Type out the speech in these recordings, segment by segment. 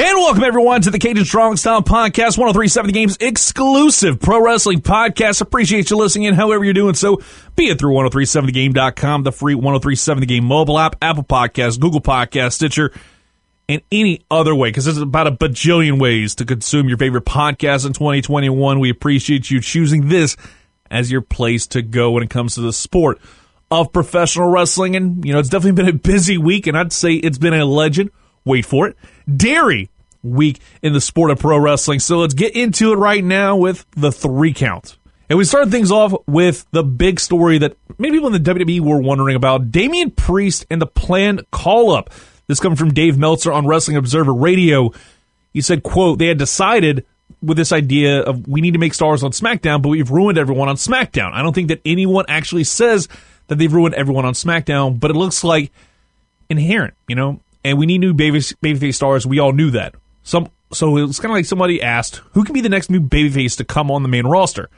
And welcome everyone to the Cajun Strong Style Podcast, 1037 Games exclusive pro wrestling podcast. Appreciate you listening in however you're doing so, be it through 1037thegame.com, the free 1037 The Game mobile app, Apple Podcasts, Google Podcasts, Stitcher, and any other way, because there's about a bajillion ways to consume your favorite podcast in 2021. We appreciate you choosing this as your place to go when it comes to the sport of professional wrestling. And, you know, it's definitely been a busy week, and I'd say it's been a legend wait for it, dairy week in the sport of pro wrestling. So let's get into it right now with the three count. And we start things off with the big story that many people in the WWE were wondering about Damian Priest and the planned call up. This coming from Dave Meltzer on Wrestling Observer Radio. He said, quote, they had decided with this idea of we need to make stars on SmackDown, but we've ruined everyone on SmackDown. I don't think that anyone actually says that they've ruined everyone on SmackDown, but it looks like inherent, you know, and we need new baby babyface stars. We all knew that. Some so it was kind of like somebody asked, who can be the next new babyface to come on the main roster?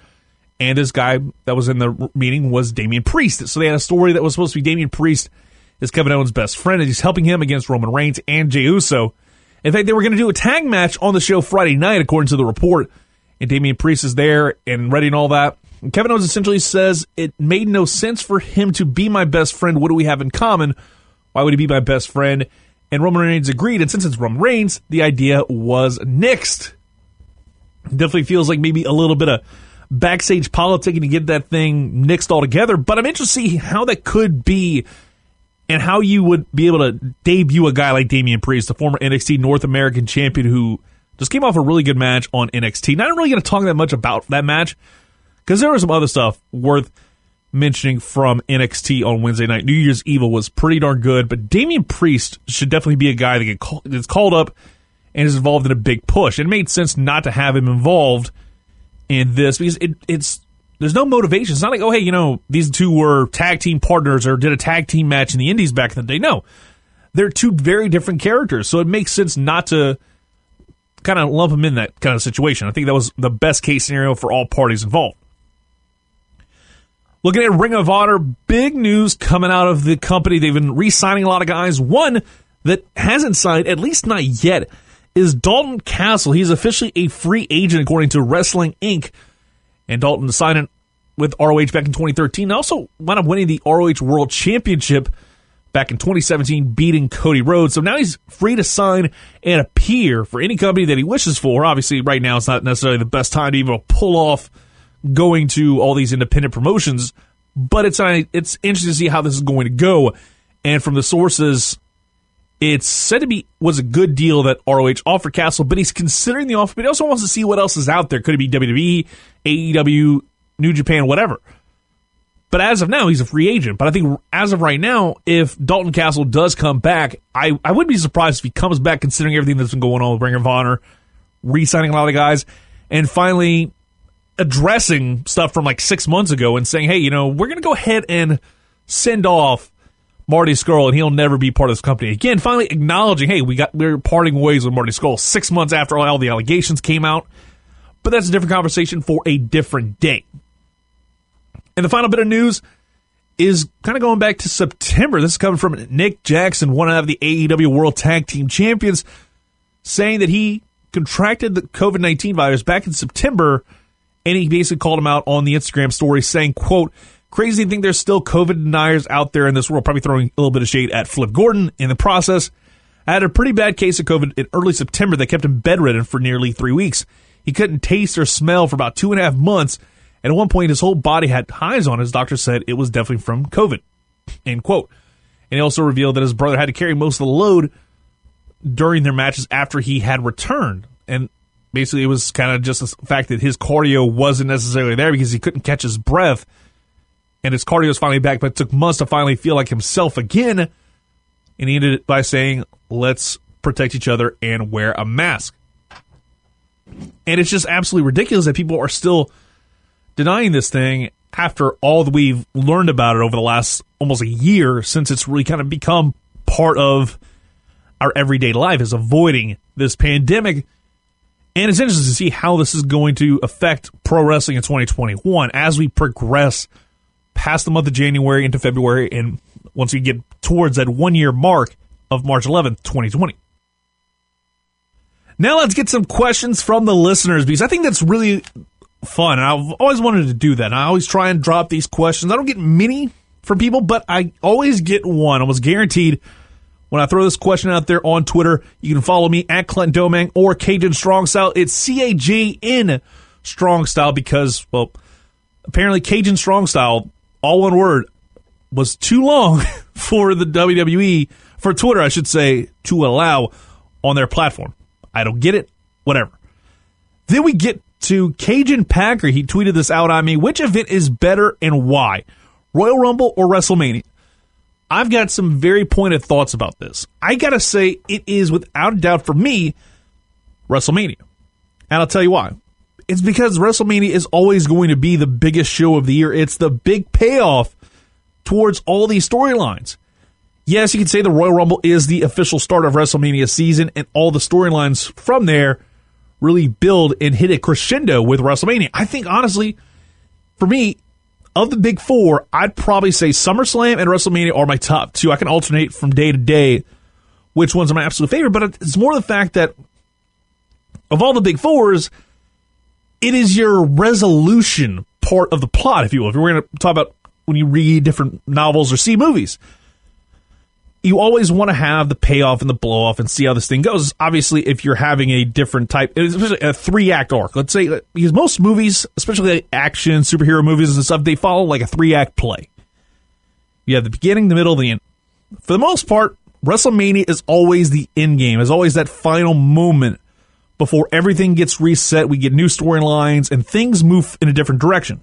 And this guy that was in the meeting was Damian Priest. So they had a story that was supposed to be Damian Priest is Kevin Owens' best friend, and he's helping him against Roman Reigns and Jey Uso. In fact, they were going to do a tag match on the show Friday night, according to the report. And Damian Priest is there and ready and all that. And Kevin Owens essentially says it made no sense for him to be my best friend. What do we have in common? Why would he be my best friend? And Roman Reigns agreed. And since it's Roman Reigns, the idea was nixed. Definitely feels like maybe a little bit of backstage politicking to get that thing nixed altogether. But I'm interested to see how that could be and how you would be able to debut a guy like Damian Priest, the former NXT North American champion who just came off a really good match on NXT. Not really going to talk that much about that match because there was some other stuff worth – mentioning from NXT on Wednesday night. New Year's Evil was pretty darn good, but Damian Priest should definitely be a guy that get call, gets called up and is involved in a big push. It made sense not to have him involved in this because it, it's there's no motivation. It's not like, oh, hey, you know, these two were tag team partners or did a tag team match in the Indies back in the day. No, they're two very different characters, so it makes sense not to kind of lump them in that kind of situation. I think that was the best case scenario for all parties involved. Looking at Ring of Honor, big news coming out of the company. They've been re signing a lot of guys. One that hasn't signed, at least not yet, is Dalton Castle. He's officially a free agent according to Wrestling Inc. And Dalton signed with ROH back in 2013. Also wound up winning the ROH World Championship back in 2017, beating Cody Rhodes. So now he's free to sign and appear for any company that he wishes for. Obviously, right now it's not necessarily the best time to even pull off going to all these independent promotions, but it's it's interesting to see how this is going to go. And from the sources, it's said to be was a good deal that ROH offered Castle, but he's considering the offer, but he also wants to see what else is out there. Could it be WWE, AEW, New Japan, whatever? But as of now, he's a free agent. But I think as of right now, if Dalton Castle does come back, I, I wouldn't be surprised if he comes back considering everything that's been going on with Ring of Honor, re signing a lot of guys, and finally addressing stuff from like six months ago and saying, hey, you know, we're going to go ahead and send off Marty Scurll and he'll never be part of this company again. Finally acknowledging, hey, we got we're parting ways with Marty Scurll six months after all the allegations came out. But that's a different conversation for a different day. And the final bit of news is kind of going back to September. This is coming from Nick Jackson, one of the AEW World Tag Team Champions, saying that he contracted the COVID 19 virus back in September and he basically called him out on the Instagram story saying, quote, crazy to think there's still COVID deniers out there in this world, probably throwing a little bit of shade at Flip Gordon in the process. I had a pretty bad case of COVID in early September that kept him bedridden for nearly three weeks. He couldn't taste or smell for about two and a half months. And at one point, his whole body had hives on. His doctor said it was definitely from COVID. End quote. And he also revealed that his brother had to carry most of the load during their matches after he had returned. And Basically, it was kind of just the fact that his cardio wasn't necessarily there because he couldn't catch his breath. And his cardio was finally back, but it took months to finally feel like himself again. And he ended it by saying, let's protect each other and wear a mask. And it's just absolutely ridiculous that people are still denying this thing. after all that we've learned about it over the last almost a year since it's really kind of become part of our everyday life is avoiding this pandemic. And it's interesting to see how this is going to affect pro wrestling in 2021 as we progress past the month of January into February and once we get towards that one year mark of March 11th, 2020. Now let's get some questions from the listeners because I think that's really fun. And I've always wanted to do that. And I always try and drop these questions. I don't get many from people, but I always get one, almost guaranteed. When I throw this question out there on Twitter, you can follow me at Clint Domingue or Cajun Strong Style. It's C A G N Strong Style because, well, apparently Cajun Strong Style, all one word, was too long for the WWE, for Twitter, I should say, to allow on their platform. I don't get it. Whatever. Then we get to Cajun Packer. He tweeted this out on me. Which event is better and why? Royal Rumble or WrestleMania? I've got some very pointed thoughts about this. I got to say, it is without a doubt for me, WrestleMania. And I'll tell you why. It's because WrestleMania is always going to be the biggest show of the year. It's the big payoff towards all these storylines. Yes, you can say the Royal Rumble is the official start of WrestleMania season, and all the storylines from there really build and hit a crescendo with WrestleMania. I think, honestly, for me, of the big four, I'd probably say SummerSlam and WrestleMania are my top two. I can alternate from day to day which one's are my absolute favorite, but it's more the fact that of all the big fours, it is your resolution part of the plot, if you will. If we're going to talk about when you read different novels or see movies, you always want to have the payoff and the blow off and see how this thing goes. Obviously, if you're having a different type, especially a three act arc, let's say, because most movies, especially action, superhero movies and stuff, they follow like a three act play. You have the beginning, the middle, the end. For the most part, WrestleMania is always the end game, is always that final moment before everything gets reset. We get new storylines and things move in a different direction.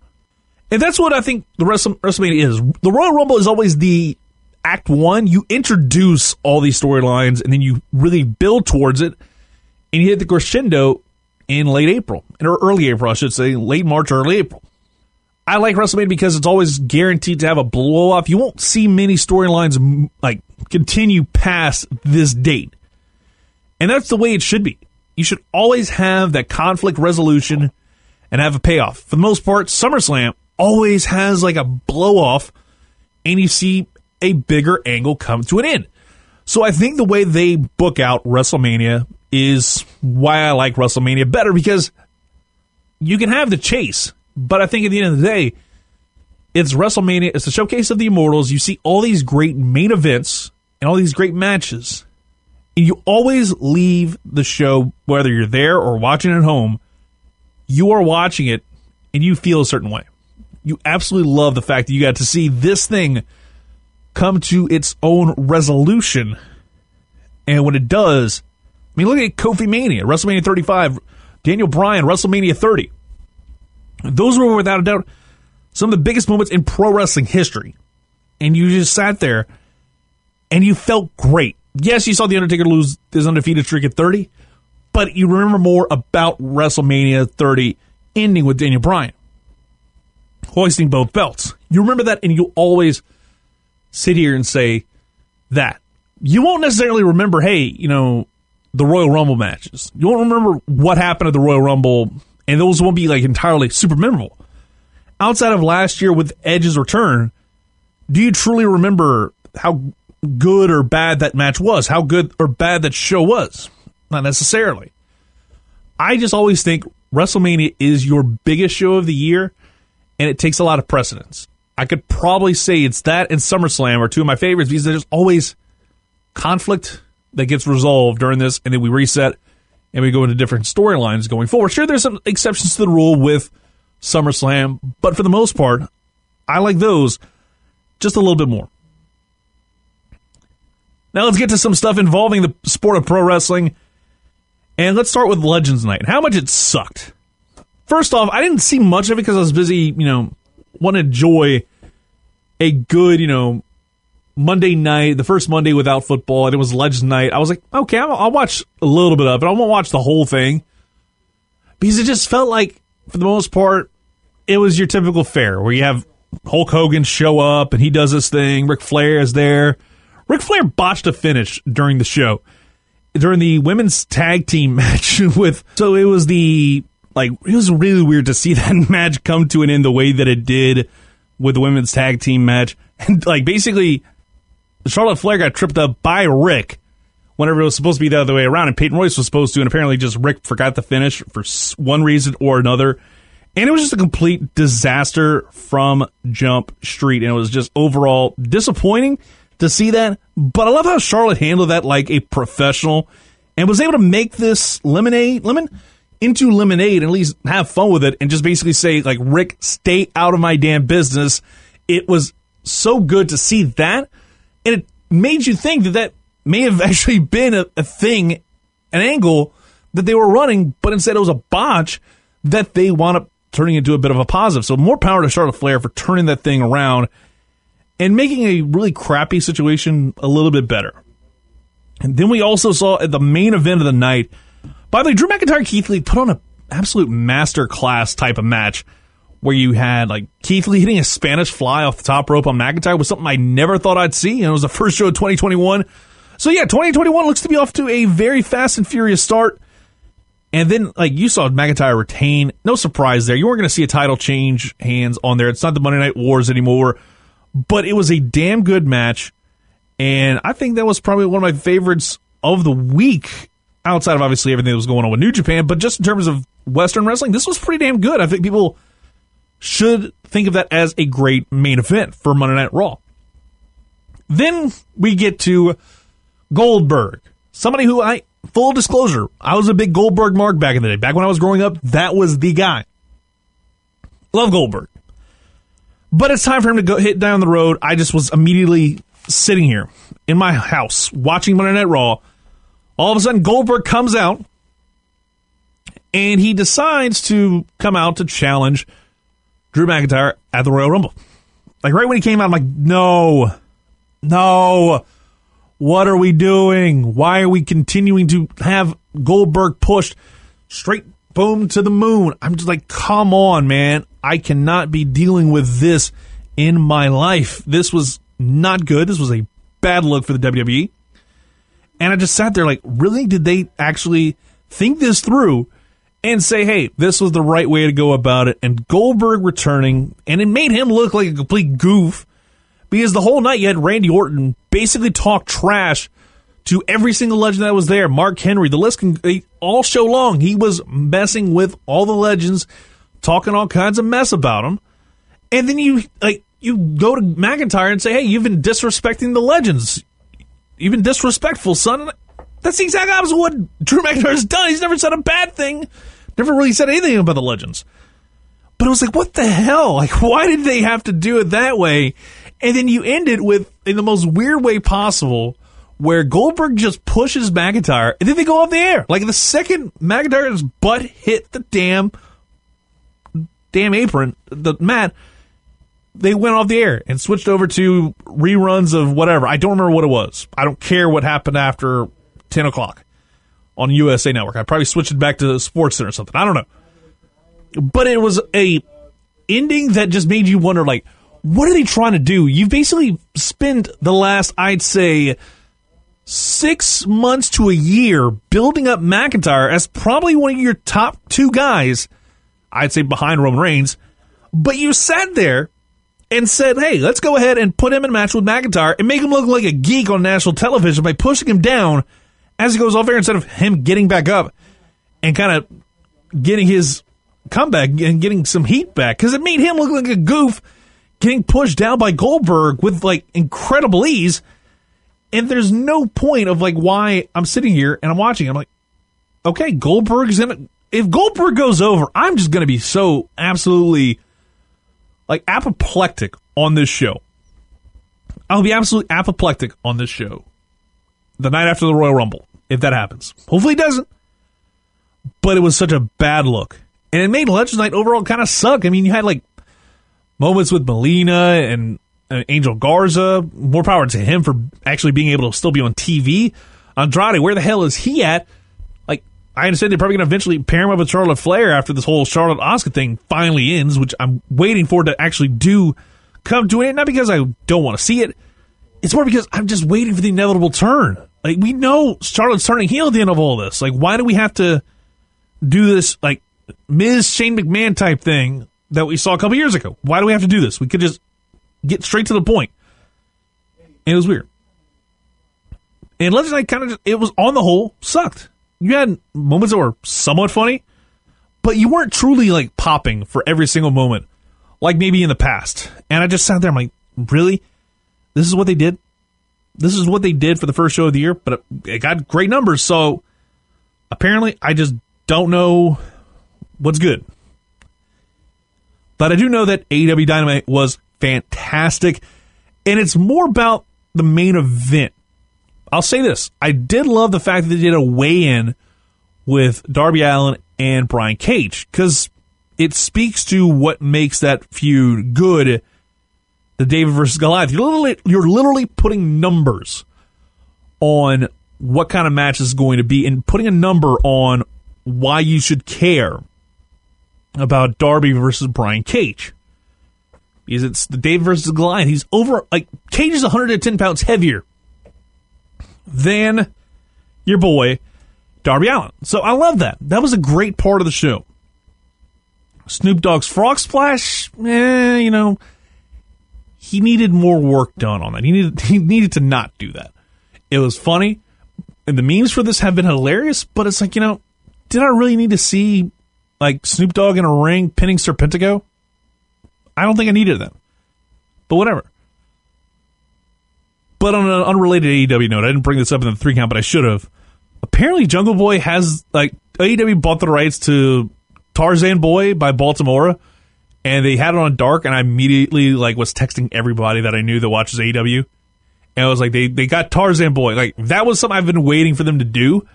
And that's what I think the WrestleMania is. The Royal Rumble is always the act one, you introduce all these storylines and then you really build towards it and you hit the crescendo in late April, or early April, I should say, late March, early April. I like WrestleMania because it's always guaranteed to have a blow off. You won't see many storylines like continue past this date. And that's the way it should be. You should always have that conflict resolution and have a payoff. For the most part, SummerSlam always has like a blow off and you see a bigger angle come to an end. So I think the way they book out WrestleMania is why I like WrestleMania better because you can have the chase, but I think at the end of the day, it's WrestleMania. It's the showcase of the Immortals. You see all these great main events and all these great matches. And you always leave the show, whether you're there or watching at home, you are watching it and you feel a certain way. You absolutely love the fact that you got to see this thing come to its own resolution. And when it does, I mean, look at Kofi Mania, WrestleMania 35, Daniel Bryan, WrestleMania 30. Those were without a doubt some of the biggest moments in pro wrestling history. And you just sat there and you felt great. Yes, you saw The Undertaker lose his undefeated streak at 30, but you remember more about WrestleMania 30 ending with Daniel Bryan hoisting both belts. You remember that, and you always sit here and say that. You won't necessarily remember, hey, you know, the Royal Rumble matches. You won't remember what happened at the Royal Rumble, and those won't be like entirely super memorable. Outside of last year with Edge's return, do you truly remember how good or bad that match was? How good or bad that show was? Not necessarily. I just always think WrestleMania is your biggest show of the year, and it takes a lot of precedence. I could probably say it's that and SummerSlam are two of my favorites because there's always conflict that gets resolved during this, and then we reset and we go into different storylines going forward. Sure, there's some exceptions to the rule with SummerSlam, but for the most part, I like those just a little bit more. Now let's get to some stuff involving the sport of pro wrestling. And let's start with Legends Night. and How much it sucked. First off, I didn't see much of it because I was busy, you know, want to enjoy a good, you know, Monday night, the first Monday without football, and it was Legends Night. I was like, okay, I'll, I'll watch a little bit of it. I won't watch the whole thing because it just felt like, for the most part, it was your typical fare where you have Hulk Hogan show up and he does his thing. Ric Flair is there. Ric Flair botched a finish during the show during the women's tag team match with. So it was the like it was really weird to see that match come to an end the way that it did with the women's tag team match. And like basically, Charlotte Flair got tripped up by Ric whenever it was supposed to be the other way around, and Peyton Royce was supposed to, and apparently just Ric forgot the finish for one reason or another. And it was just a complete disaster from Jump Street, and it was just overall disappointing to see that. But I love how Charlotte handled that like a professional and was able to make this lemonade lemon into lemonade and at least have fun with it and just basically say like Ric, stay out of my damn business. It was so good to see that, and it made you think that that may have actually been a, a thing, an angle that they were running, but instead it was a botch that they wound up turning into a bit of a positive. So more power to Charlotte Flair for turning that thing around and making a really crappy situation a little bit better. And then we also saw at the main event of the night, by the way, Drew McIntyre Keith Lee put on an absolute master class type of match where you had like Keith Lee hitting a Spanish fly off the top rope on McIntyre was something I never thought I'd see. And it was the first show of 2021. So yeah, 2021 looks to be off to a very fast and furious start. And then, like you saw McIntyre retain, no surprise there. You weren't going to see a title change hands on there. It's not the Monday Night Wars anymore but it was a damn good match. And I think that was probably one of my favorites of the week, outside of obviously everything that was going on with New Japan. But just in terms of Western wrestling, this was pretty damn good. I think people should think of that as a great main event for Monday Night Raw. Then we get to Goldberg, somebody who I, full disclosure, I was a big Goldberg mark back in the day. Back when I was growing up, that was the guy. Love Goldberg. But it's time for him to go hit down the road. I just was immediately sitting here in my house watching Monday Night Raw. All of a sudden, Goldberg comes out and he decides to come out to challenge Drew McIntyre at the Royal Rumble. Like right when he came out, I'm like, no, no. What are we doing? Why are we continuing to have Goldberg pushed straight boom to the moon? I'm just like, come on, man. I cannot be dealing with this in my life. This was not good. This was a bad look for the WWE. And I just sat there like, really? Did they actually think this through and say, hey, this was the right way to go about it? And Goldberg returning, and it made him look like a complete goof because the whole night you had Randy Orton basically talk trash to every single legend that was there. Mark Henry, the list can all show long. He was messing with all the legends talking all kinds of mess about them. And then you like you go to McIntyre and say, "Hey, you've been disrespecting the legends. You've disrespectful, son." That's the exact opposite of what Drew McIntyre's done. He's never said a bad thing, never really said anything about the legends. But it was like, what the hell? Like, why did they have to do it that way? And then you end it with, in the most weird way possible, where Goldberg just pushes McIntyre, and then they go off the air. Like the second McIntyre's butt hit the damn damn apron, the mat, they went off the air and switched over to reruns of whatever. I don't remember what it was. I don't care what happened after 10 o'clock on USA Network. I probably switched it back to Sports Center or something. I don't know. But it was a ending that just made you wonder, like, what are they trying to do? You've basically spent the last, I'd say, six months to a year building up McIntyre as probably one of your top two guys I'd say behind Roman Reigns. But you sat there and said, hey, let's go ahead and put him in a match with McIntyre and make him look like a geek on national television by pushing him down as he goes off air instead of him getting back up and kind of getting his comeback and getting some heat back because it made him look like a goof getting pushed down by Goldberg with like incredible ease. And there's no point of like why I'm sitting here and I'm watching. I'm like, okay, Goldberg's in it if Goldberg goes over, I'm just going to be so absolutely like apoplectic on this show. I'll be absolutely apoplectic on this show the night after the Royal Rumble if that happens. Hopefully it doesn't. But it was such a bad look. And it made Legends Night overall kind of suck. I mean, you had like moments with Melina and uh, Angel Garza. More power to him for actually being able to still be on TV. Andrade, where the hell is he at? I understand they're probably going to eventually pair him up with Charlotte Flair after this whole Charlotte Oscar thing finally ends, which I'm waiting for to actually do come to an end. Not because I don't want to see it, it's more because I'm just waiting for the inevitable turn. Like we know Charlotte's turning heel at the end of all this. Like why do we have to do this like Ms. Shane McMahon type thing that we saw a couple years ago? Why do we have to do this? We could just get straight to the point. And it was weird. And Legends Night kind of it was on the whole sucked. You had moments that were somewhat funny, but you weren't truly like popping for every single moment, like maybe in the past. And I just sat there, I'm like, really? This is what they did? This is what they did for the first show of the year, but it got great numbers. So apparently, I just don't know what's good. But I do know that AEW Dynamite was fantastic, and it's more about the main event I'll say this: I did love the fact that they did a weigh-in with Darby Allin and Brian Cage because it speaks to what makes that feud good. The David versus Goliath. You're literally, you're literally putting numbers on what kind of match is going to be and putting a number on why you should care about Darby versus Brian Cage. Because it's the David versus Goliath. He's over, like, Cage is 110 pounds heavier than your boy, Darby Allin. So I love that. That was a great part of the show. Snoop Dogg's Frog Splash, eh, you know, he needed more work done on that. He needed he needed to not do that. It was funny, and the memes for this have been hilarious. But it's like you know, did I really need to see like Snoop Dogg in a ring pinning Serpentico? I don't think I needed that. But whatever. But on an unrelated AEW note, I didn't bring this up in the three count, but I should have. Apparently, Jungle Boy has like AEW bought the rights to Tarzan Boy by Baltimora, and they had it on Dark, and I immediately like was texting everybody that I knew that watches AEW, and I was like, they they got Tarzan Boy, like that was something I've been waiting for them to do.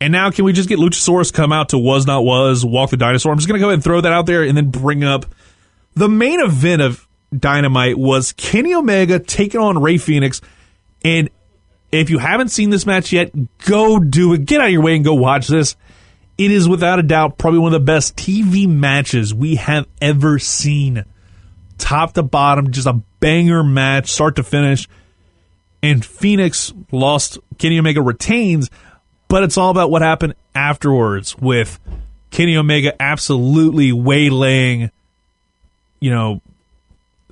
And now, can we just get Luchasaurus come out to Was Not Was, Walk the Dinosaur? I'm just going to go ahead and throw that out there and then bring up the main event of Dynamite was Kenny Omega taking on Rey Fenix. And if you haven't seen this match yet, go do it. Get out of your way and go watch this. It is without a doubt probably one of the best TV matches we have ever seen. Top to bottom, just a banger match, start to finish. And Phoenix lost, Kenny Omega retains, but it's all about what happened afterwards with Kenny Omega absolutely waylaying, you know,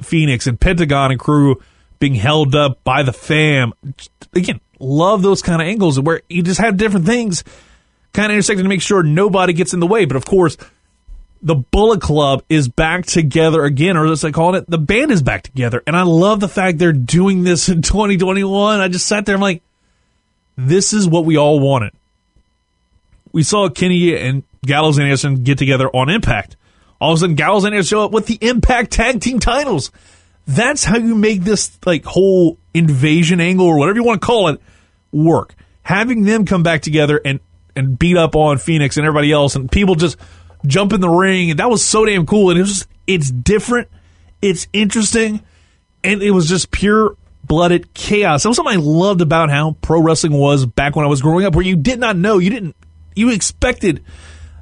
Fenix and Pentagon and crew being held up by the fam. Again, love those kind of angles where you just have different things kind of intersecting to make sure nobody gets in the way. But of course, the Bullet Club is back together again, or as I call it, the band is back together. And I love the fact they're doing this in 2021. I just sat there, I'm like, this is what we all wanted. We saw Kenny and Gallows and Anderson get together on Impact. All of a sudden, Gallows and Anderson show up with the Impact Tag Team titles. That's how you make this like whole invasion angle or whatever you want to call it work. Having them come back together and and beat up on Fenix and everybody else, and people just jump in the ring, and that was so damn cool. And it was it's different, it's interesting, and it was just pure blooded chaos. That was something I loved about how pro wrestling was back when I was growing up, where you did not know, you didn't, you expected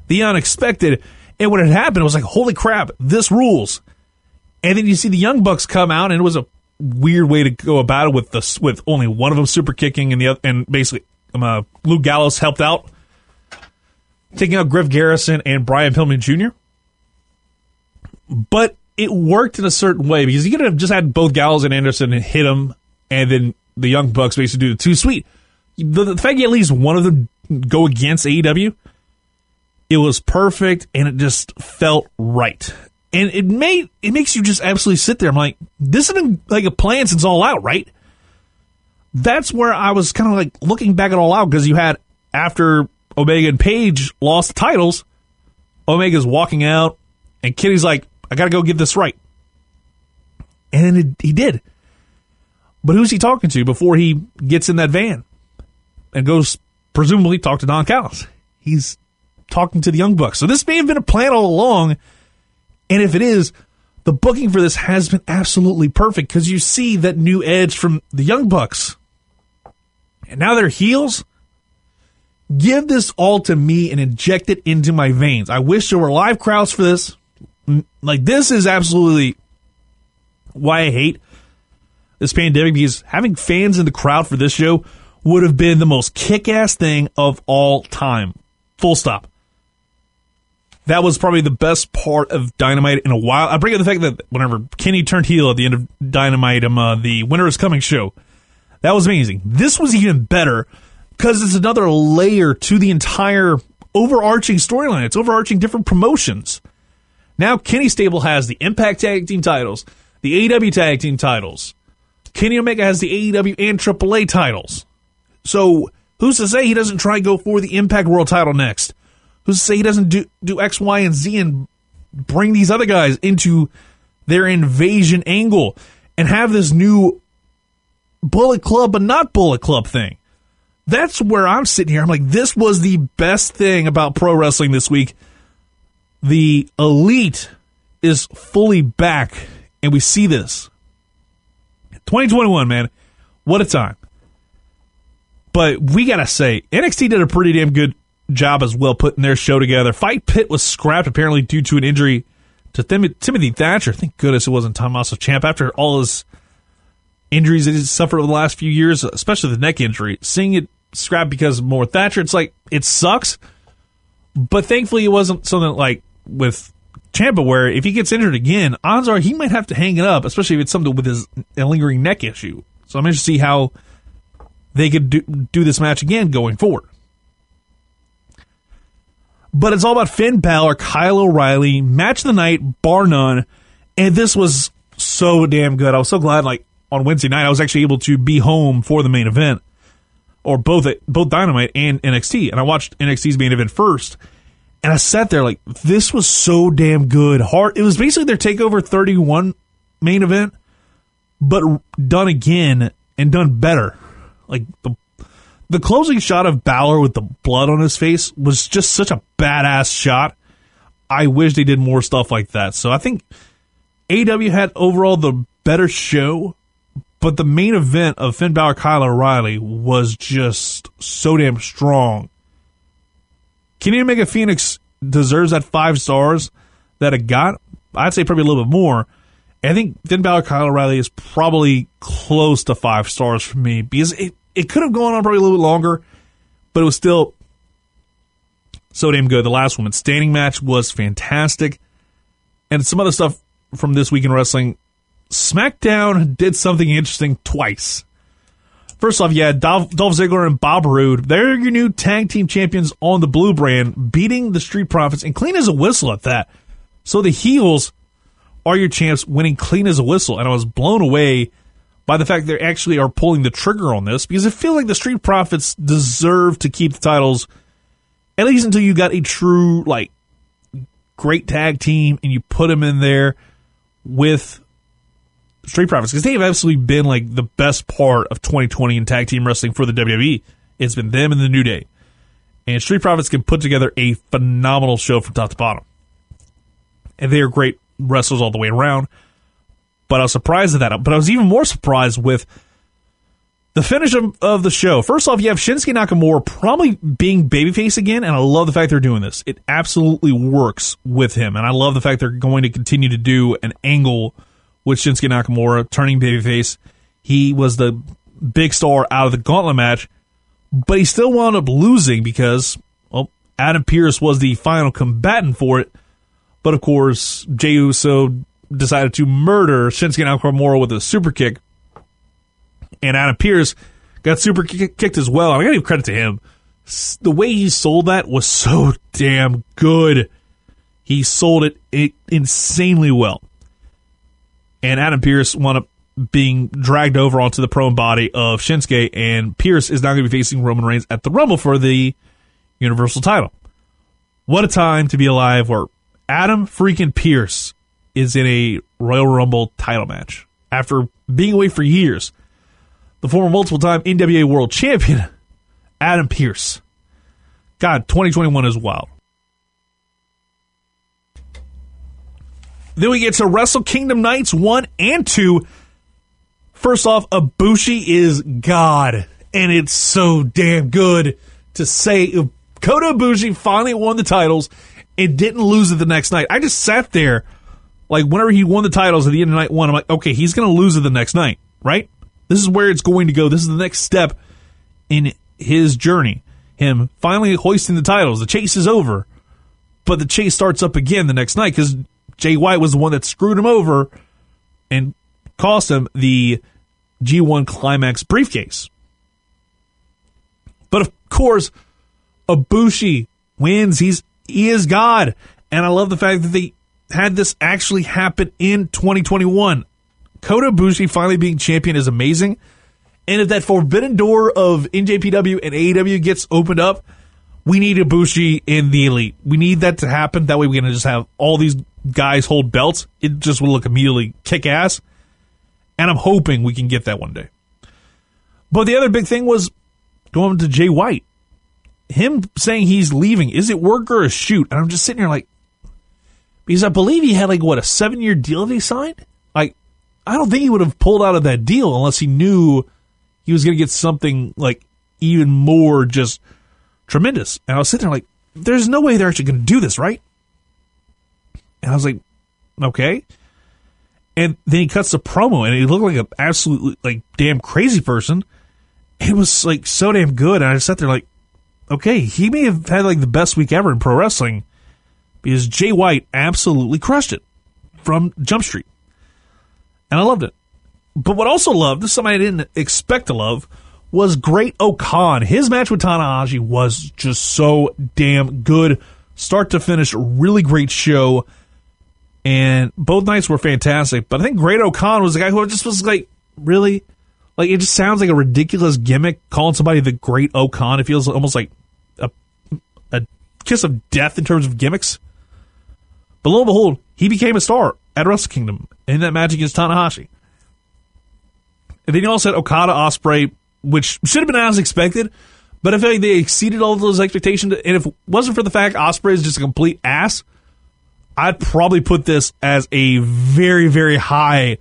the unexpected, and when it happened, it was like, holy crap, this rules. And then you see the Young Bucks come out, and it was a weird way to go about it with the with only one of them super kicking, and the other, and basically um, uh, Luke Gallows helped out, taking out Griff Garrison and Brian Pillman Jr. But it worked in a certain way because you could have just had both Gallows and Anderson hit him, and then the Young Bucks basically do the two sweet. The, the fact you at least one of them go against AEW it was perfect and it just felt right. And it made it makes you just absolutely sit there. I'm like, this has been like a plan since all out, right? That's where I was kind of like looking back at all out because you had after Omega and Page lost the titles, Omega's walking out, and Kitty's like, I gotta go get this right. And it, he did. But who's he talking to before he gets in that van and goes presumably talk to Don Callis? He's talking to the Young Bucks. So this may have been a plan all along. And if it is, the booking for this has been absolutely perfect because you see that new edge from the Young Bucks. And now they're heels. Give this all to me and inject it into my veins. I wish there were live crowds for this. Like, this is absolutely why I hate this pandemic because having fans in the crowd for this show would have been the most kick ass thing of all time. Full stop. That was probably the best part of Dynamite in a while. I bring up the fact that whenever Kenny turned heel at the end of Dynamite, um, uh, the Winter is Coming show, that was amazing. This was even better because it's another layer to the entire overarching storyline. It's overarching different promotions. Now Kenny Stable has the Impact Tag Team titles, the AEW Tag Team titles. Kenny Omega has the AEW and AAA titles. So who's to say he doesn't try and go for the Impact World title next? Who's to say he doesn't do, do X, Y, and Z and bring these other guys into their invasion angle and have this new Bullet Club but not Bullet Club thing? That's where I'm sitting here. I'm like, this was the best thing about pro wrestling this week. The elite is fully back, and we see this. 2021, man. What a time. But we got to say, NXT did a pretty damn good job as well putting their show together. Fight Pit was scrapped apparently due to an injury to Tim- Timothy Thatcher. Thank goodness it wasn't Tommaso Ciampa after all his injuries that he's suffered over the last few years, especially the neck injury. Seeing it scrapped because more Thatcher, it's like it sucks. But thankfully, it wasn't something like with Ciampa where if he gets injured again, odds are he might have to hang it up, especially if it's something with his lingering neck issue. So I'm interested to see how they could do, do this match again going forward. But it's all about Finn Balor, Kyle O'Reilly, match of the night, bar none. And this was so damn good. I was so glad, like, on Wednesday night, I was actually able to be home for the main event, or both both Dynamite and NXT. And I watched NXT's main event first. And I sat there like, this was so damn good. Hard. It was basically their Takeover 31 main event, but done again and done better. Like the the closing shot of Balor with the blood on his face was just such a badass shot. I wish they did more stuff like that. So I think AW had overall the better show, but the main event of Finn Balor Kyle O'Reilly was just so damn strong. Kenny Omega Fenix deserves that five stars that it got. I'd say probably a little bit more. I think Finn Balor Kyle O'Reilly is probably close to five stars for me because it, it could have gone on probably a little bit longer, but it was still so damn good. The last woman's standing match was fantastic. And some other stuff from this week in wrestling. SmackDown did something interesting twice. First off, yeah, Dolph, Dolph Ziggler and Bob Roode, they're your new tag team champions on the Blue brand, beating the Street Profits and clean as a whistle at that. So the heels are your champs winning clean as a whistle. And I was blown away by the fact they actually are pulling the trigger on this because I feel like the Street Profits deserve to keep the titles at least until you got a true like great tag team and you put them in there with Street Profits because they have absolutely been like the best part of 2020 in tag team wrestling for the WWE. It's been them and the New Day, and Street Profits can put together a phenomenal show from top to bottom, and they are great wrestlers all the way around. But I was surprised at that. But I was even more surprised with the finish of, of, the show. First off, you have Shinsuke Nakamura probably being babyface again, and I love the fact they're doing this. It absolutely works with him, and I love the fact they're going to continue to do an angle with Shinsuke Nakamura turning babyface. He was the big star out of the gauntlet match, but he still wound up losing because well, Adam Pearce was the final combatant for it. But of course, Jey Uso decided to murder Shinsuke Nakamura with a super kick, and Adam Pearce got super kicked as well. I gotta give credit to him. The way he sold that was so damn good. He sold it insanely well. And Adam Pearce wound up being dragged over onto the prone body of Shinsuke, and Pearce is now going to be facing Roman Reigns at the Rumble for the Universal title. What a time to be alive where Adam freaking Pearce is in a Royal Rumble title match after being away for years. The former multiple time NWA World Champion, Adam Pearce. God, 2021 is wild. Then we get to Wrestle Kingdom Nights 1 and 2. First off, Ibushi is God, and it's so damn good. to say Kota Ibushi finally won the titles and didn't lose it the next night. I just sat there, like whenever he won the titles at the end of night one, I'm like, okay, he's going to lose it the next night, right? This is where it's going to go. This is the next step in his journey. Him finally hoisting the titles. The chase is over, but the chase starts up again the next night because Jay White was the one that screwed him over and cost him the G1 Climax briefcase. But of course, Ibushi wins. He's he is God, and I love the fact that they had this actually happen in 2021. Kota Ibushi finally being champion is amazing. And if that forbidden door of NJPW and AEW gets opened up, we need Ibushi in the elite. We need that to happen. That way we can just have all these guys hold belts. It just will look immediately kick ass. And I'm hoping we can get that one day. But the other big thing was going to Jay White. Him saying he's leaving. Is it work or a shoot? And I'm just sitting here like, because I believe he had like what a seven year deal that he signed. Like, I don't think he would have pulled out of that deal unless he knew he was going to get something like even more just tremendous. And I was sitting there like, there's no way they're actually going to do this, right? And I was like, okay. And then he cuts the promo, and he looked like an absolutely like damn crazy person. It was like so damn good, and I sat there like, okay, he may have had like the best week ever in pro wrestling because Jay White absolutely crushed it from Jump Street, and I loved it. But what I also loved, this is something I didn't expect to love, was Great-O-Khan. His match with Tanahashi was just so damn good. Start to finish, really great show. And both nights were fantastic. But I think Great-O-Khan was the guy who just was like, really? Like, it just sounds like a ridiculous gimmick calling somebody the Great-O-Khan. It feels almost like a, a kiss of death in terms of gimmicks. But lo and behold, he became a star at Wrestle Kingdom in that match against Tanahashi. And then you also had Okada Ospreay, which should have been as expected, but I feel like they exceeded all those expectations. And if it wasn't for the fact Ospreay is just a complete ass, I'd probably put this as a very, very high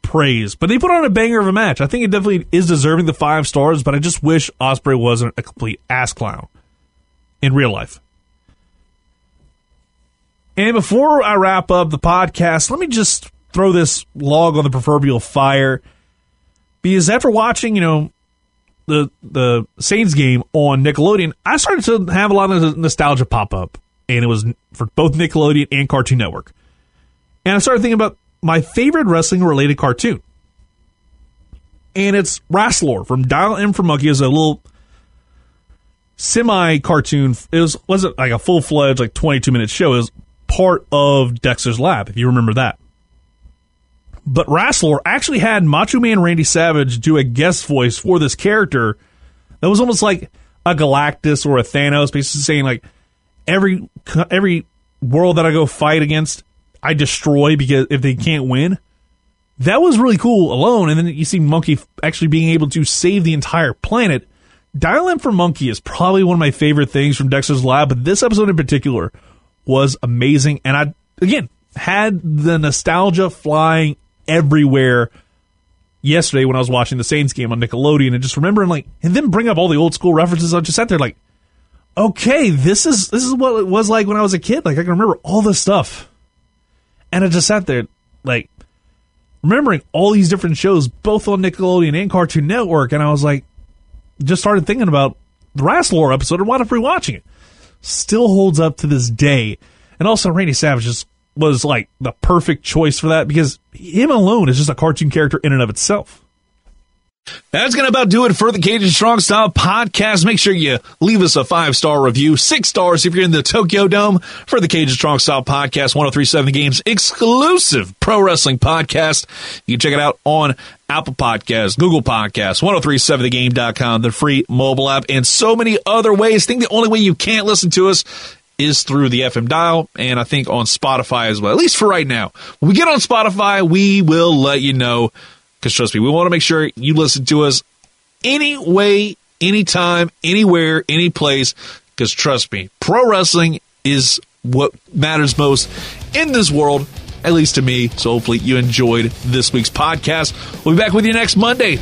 praise. But they put on a banger of a match. I think it definitely is deserving the five stars, but I just wish Ospreay wasn't a complete ass clown in real life. And before I wrap up the podcast, let me just throw this log on the proverbial fire. Because after watching, you know, the the Saints game on Nickelodeon, I started to have a lot of nostalgia pop up, and it was for both Nickelodeon and Cartoon Network. And I started thinking about my favorite wrestling related cartoon, and it's Rasslor from Dial M for Monkey. is a little semi cartoon. It was wasn't like a full fledged like twenty two minute show. It was part of Dexter's Lab, if you remember that. But Rasslor actually had Macho Man Randy Savage do a guest voice for this character that was almost like a Galactus or a Thanos, basically saying like every every world that I go fight against, I destroy because if they can't win. That was really cool alone, and then you see Monkey actually being able to save the entire planet. Dial M for Monkey is probably one of my favorite things from Dexter's Lab, but this episode in particular was amazing, and I again had the nostalgia flying everywhere yesterday when I was watching the Saints game on Nickelodeon and just remembering like and then bring up all the old school references. I just sat there like, okay, this is this is what it was like when I was a kid. Like I can remember all this stuff. And I just sat there like remembering all these different shows, both on Nickelodeon and Cartoon Network, and I was like just started thinking about the Rasslor episode and wound up rewatching it. Still holds up to this day. And also Randy Savage just was like the perfect choice for that because him alone is just a cartoon character in and of itself. That's going to about do it for the Cajun Strong Style podcast. Make sure you leave us a five star review, six stars if you're in the Tokyo Dome for the Cajun Strong Style podcast, 1037 Games exclusive pro wrestling podcast. You can check it out on Apple Podcasts, Google Podcasts, 1037thegame.com, the free mobile app, and so many other ways. I think the only way you can't listen to us is through the FM dial and I think on Spotify as well, at least for right now. When we get on Spotify, we will let you know because trust me, we want to make sure you listen to us any way, anytime, anywhere, any place because trust me, pro wrestling is what matters most in this world, at least to me. So hopefully you enjoyed this week's podcast. We'll be back with you next Monday.